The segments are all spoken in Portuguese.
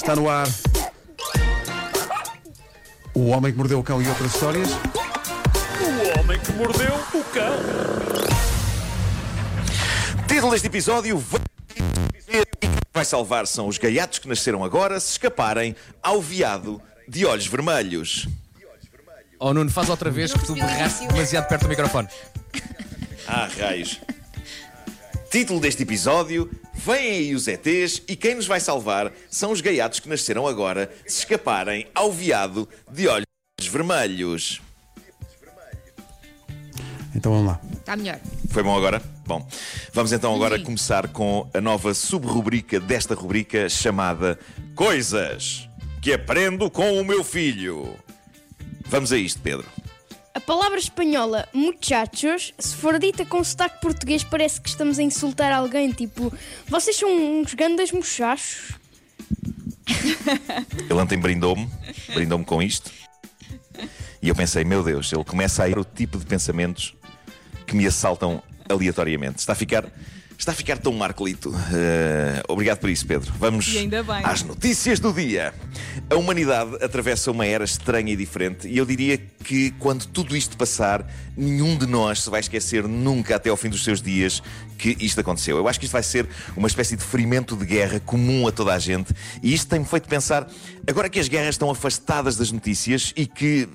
Está no ar. O Homem que Mordeu o Cão e outras histórias. O homem que mordeu o cão. Título deste episódio vai- salvar são os gaiatos que nasceram agora se escaparem ao veado de olhos vermelhos. Oh Nuno, faz outra vez que tu berraste demasiado perto do microfone. Ah, raios. Título deste episódio: Vêm aí os ETs e quem nos vai salvar são os gaiatos que nasceram agora se escaparem ao veado de olhos vermelhos. Então vamos lá. Está melhor. Foi bom agora? Bom, vamos então agora começar com a nova subrubrica desta rubrica chamada Coisas que aprendo com o meu filho. Vamos a isto, Pedro. Palavra espanhola muchachos, se for dita com sotaque português, parece que estamos a insultar alguém, tipo, vocês são uns grandes muchachos. Ele ontem brindou-me, brindou-me com isto. E eu pensei, meu Deus, ele começa a ir o tipo de pensamentos que me assaltam aleatoriamente. Está a ficar, está a ficar tão marcolito. Eh, obrigado por isso, Pedro. Vamos E ainda bem. às notícias do dia. A humanidade atravessa uma era estranha e diferente, e eu diria que quando tudo isto passar, nenhum de nós se vai esquecer nunca até ao fim dos seus dias que isto aconteceu. Eu acho que isto vai ser uma espécie de ferimento de guerra comum a toda a gente, e isto tem-me feito pensar, agora que as guerras estão afastadas das notícias e que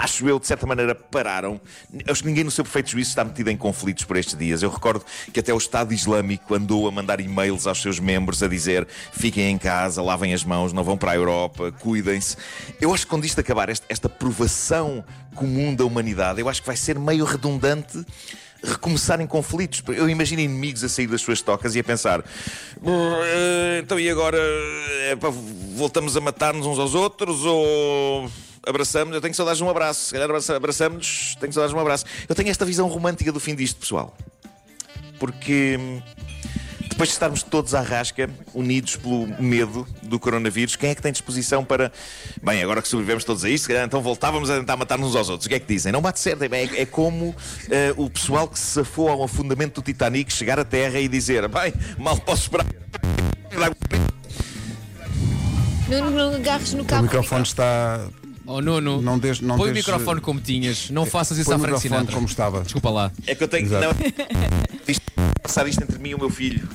acho eu, de certa maneira, pararam. Acho que ninguém no seu perfeito juízo está metido em conflitos por estes dias. Eu recordo que até o Estado Islâmico andou a mandar e-mails aos seus membros a dizer fiquem em casa, lavem as mãos, não vão para a Europa, cuidem-se. Eu acho que quando isto acabar, esta, provação comum da humanidade, eu acho que vai ser meio redundante recomeçar em conflitos. Eu imagino inimigos a sair das suas tocas e a pensar: "Brrr, eh, então e agora pá, voltamos a matar-nos uns aos outros ou abraçamos? Eu tenho saudades de um abraço. Se calhar abraça- abraçamos, tenho saudades de um abraço. Eu tenho esta visão romântica do fim disto, pessoal. Porque hum, depois de estarmos todos à rasca, unidos pelo medo do coronavírus, quem é que tem disposição para. Bem, agora que sobrevivemos todos a isto, se calhar então voltávamos a tentar matar-nos uns aos outros. O que é que dizem? Não bate certo. É, é como eh, o pessoal que se safou ao afundamento do Titanic chegar à Terra e dizer: Bem, mal posso esperar. Não, não agarres no O cabo. microfone está. Oh Nuno, Não des- não põe o microfone como tinhas, não faças isso à Frank Sinatra. como estava. Desculpa lá. É que eu tenho Exato. não, passar isto entre mim e o meu filho.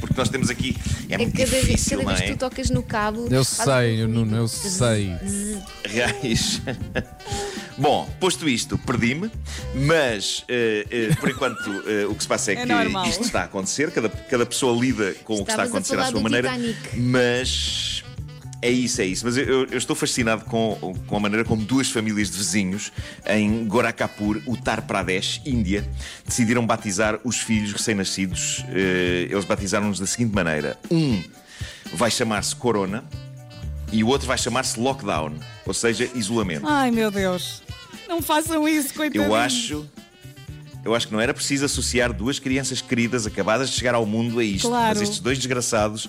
Porque nós temos aqui. É É muito cada vez, difícil, cada não vez que é? tu tocas no cabo. Eu sei, um Nuno, eu sei. Reais. Bom, posto isto, perdi-me, mas eh, eh, por enquanto eh, o que se passa é, É que normal. isto está a acontecer, cada, cada pessoa lida com o que está a Estavas a acontecer à sua maneira, Titanic. mas é isso, é isso. Mas eu, eu estou fascinado com, com a maneira como duas famílias de vizinhos em Gorakhpur, Uttar Pradesh, Índia, decidiram batizar os filhos recém-nascidos. Eh, eles batizaram-nos da seguinte maneira: um vai chamar-se Corona e o outro vai chamar-se Lockdown, ou seja, isolamento. Ai meu Deus. Não façam isso, coitadinho. Eu acho. Eu acho que não era preciso associar duas crianças queridas acabadas de chegar ao mundo a isto. Claro. Mas estes dois desgraçados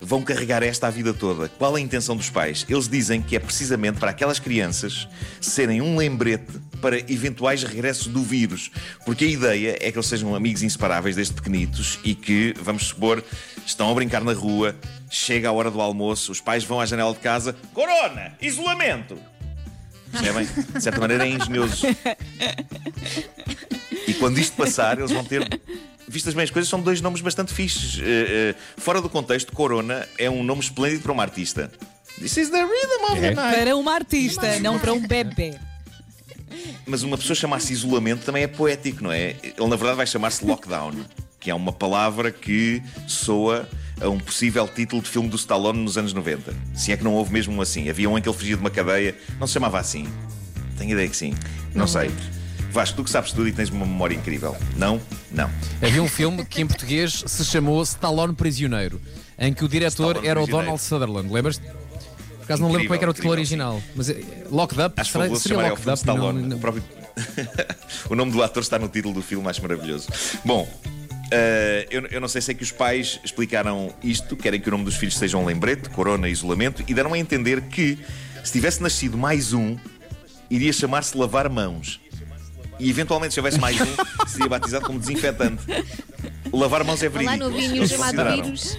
vão carregar esta a vida toda. Qual a intenção dos pais? Eles dizem que é precisamente para aquelas crianças serem um lembrete para eventuais regressos do vírus. Porque a ideia é que eles sejam amigos inseparáveis desde pequenitos e que, vamos supor, estão a brincar na rua, chega a hora do almoço, os pais vão à janela de casa, Corona! Isolamento! Percebem? De certa maneira é engenhoso. E quando isto passar, eles vão ter. Vistas bem as coisas, são dois nomes bastante fixes. Eh, eh, fora do contexto, Corona é um nome esplêndido para uma artista. This is the rhythm of the É. night. Para uma artista, não para um bebê. Mas uma pessoa chamar-se isolamento também é poético, não é? Ele na verdade vai chamar-se lockdown, que é uma palavra que soa a um possível título de filme do Stallone nos anos 90. Se é que não houve mesmo um assim. Havia um em que ele fugia de uma cadeia, não se chamava assim. Tenho ideia que sim. Não, sei. Vasco, tu que sabes tudo e tens uma memória incrível. Não? Não. Havia um filme que em português se chamou Stallone Prisioneiro, em que o diretor Stallone era o Prisioneiro. Donald Sutherland, lembras-te? Por acaso não lembro como é que era o título original, mas é, Locked Up, Acho será- seria Locked Up? não- Stallone. não- O, próprio... o nome do ator está no título do filme, acho maravilhoso. Bom, eh, eu, eu não sei se é que os pais explicaram isto, querem que o nome dos filhos seja um lembrete, corona, isolamento, e deram a entender que se tivesse nascido mais um, iria chamar-se lavar mãos. E eventualmente, se houvesse mais um, seria batizado como desinfetante. Lavar mãos é Lá verídico. havia nenhum Eles chamado vírus.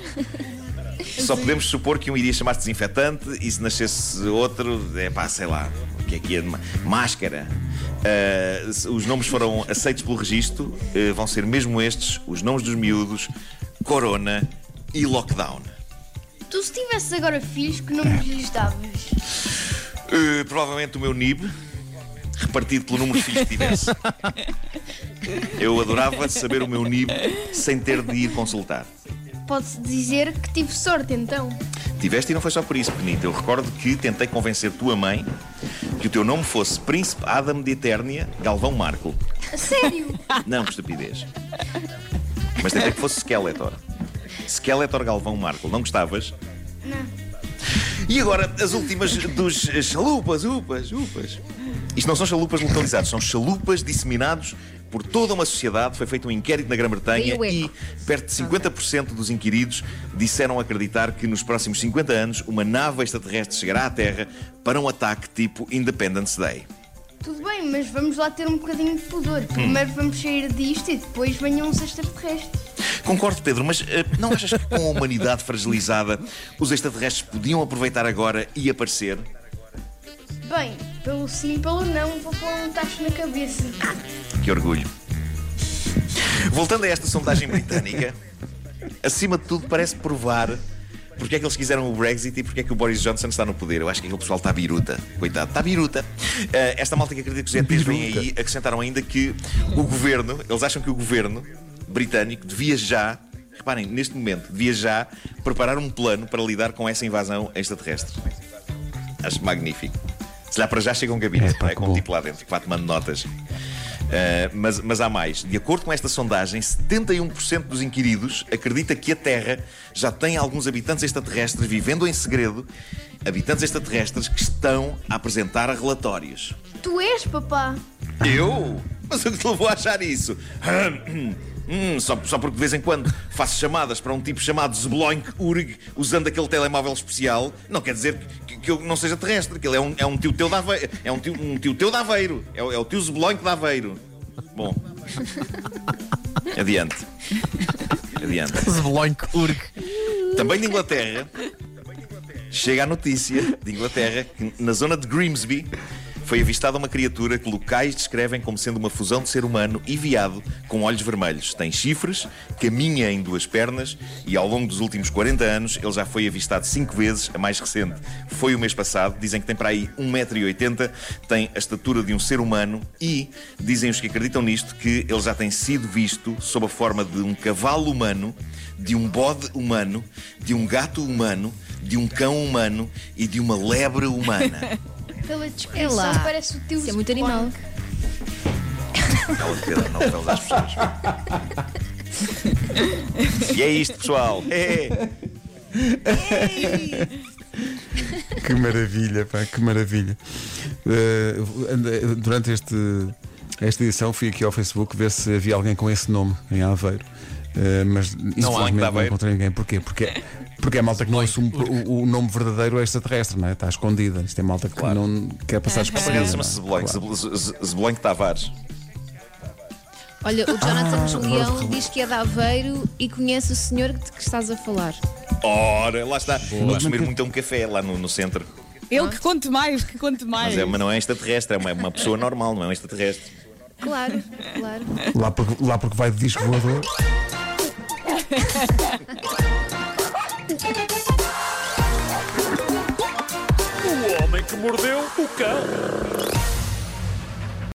Só podemos supor que um iria chamar-se desinfetante e se nascesse outro, é pá, sei lá, o que é que é? Máscara. Se os nomes foram aceitos pelo registro, eh, vão ser mesmo estes, os nomes dos miúdos, Corona e Lockdown. Tu se tivesses agora filhos, que nome lhes davas? Eh, provavelmente o meu NIB, repartido pelo número de filhos que tivesse. Eu adorava saber o meu NIB sem ter de ir consultar. Pode-se dizer que tive sorte então. Tiveste e não foi só por isso, Benito. Eu recordo que tentei convencer tua mãe que o teu nome fosse Príncipe Adam de Eternia Galvão Marco. Sério? Não, por estupidez. Mas tentei que fosse Skeletor. Skeletor Galvão Marco. Não gostavas? Não. E agora, as últimas dos chalupas, upas, upas. Isto não são chalupas localizados, são chalupas disseminados por toda uma sociedade. Foi feito um inquérito na Grã-Bretanha e perto de 50% dos inquiridos disseram acreditar que nos próximos 50 anos uma nave extraterrestre chegará à Terra para um ataque tipo Independence Day. Tudo bem, mas vamos lá ter um bocadinho de pudor. Primeiro vamos sair disto e depois venham os extraterrestres. Concordo, Pedro, mas eh, não achas que com a humanidade fragilizada os extraterrestres podiam aproveitar agora e aparecer? Bem, pelo sim, pelo não, vou pôr um tacho na cabeça. Que orgulho. Voltando a esta sondagem britânica, acima de tudo parece provar porque é que eles quiseram o Brexit e porque é que o Boris Johnson está no poder. Eu acho que aquele pessoal está biruta. Coitado, está biruta. Eh, esta malta que acredita que os ETs vêm aí acrescentaram ainda que o governo, eles acham que o governo britânico devia já, reparem, neste momento, devia já preparar um plano para lidar com essa invasão extraterrestre. Acho magnífico. Se lá para já chega um gabinete, Epá, não é? com um tipo lá dentro, que vá tomando notas. Uh, mas, mas há mais. De acordo com esta sondagem, 71% dos inquiridos acredita que a Terra já tem alguns habitantes extraterrestres vivendo em segredo, habitantes extraterrestres que estão a apresentar relatórios. Tu és, papá? Eu? Mas o que te levou a achar isso? Hum, só, só porque de vez em quando faço chamadas para um tipo chamado Zbloink Urg usando aquele telemóvel especial, não quer dizer que, que eu não seja terrestre, que ele é um, é um tio teu de Aveiro. É um tio, um tio teu de Aveiro. É, o- é o tio Zbloink de Aveiro. Bom. Adiante. Adiante. Zbloink Urg. Também de Inglaterra, chega a notícia de Inglaterra que na zona de Grimsby foi avistada uma criatura que locais descrevem como sendo uma fusão de ser humano e viado com olhos vermelhos. Tem chifres, caminha em duas pernas e ao longo dos últimos 40 anos ele já foi avistado cinco vezes. A mais recente foi o mês passado. Dizem que tem para aí 1,80m, tem a estatura de um ser humano e dizem os que acreditam nisto que ele já tem sido visto sob a forma de um cavalo humano, de um bode humano, de um gato humano, de um cão humano e de uma lebre humana. Pela É descrição lá. parece o tio Isso é muito animal. Cala de Pedro, não reveles às pessoas. E é isto, pessoal. É. Que maravilha, pá, que maravilha. Andei- durante este, esta edição fui aqui ao Facebook ver se havia alguém com esse nome em Aveiro. Eh, mas infelizmente não Aveiro. encontrei ninguém. Porquê? Porque, porque é malta que não assume o, o nome verdadeiro extraterrestre, não é? Está escondida. Isto é malta que não quer passar despercebida. chama-se não é? Zeblanc, Claro. Zeb- Zeb- Zeblanc Tavares. Olha, o Jonathan Ah, Julião diz que é de Aveiro e conhece o senhor de que estás a falar. Ora, lá está. Vamos comer muito a um café lá no, no centro. Ele que conte mais, que conte mais. Mas, é, mas não é extraterrestre, é uma, uma pessoa normal, não é um extraterrestre. Claro, claro. Lá, porque, lá porque vai de disco voador. mordeu o cão.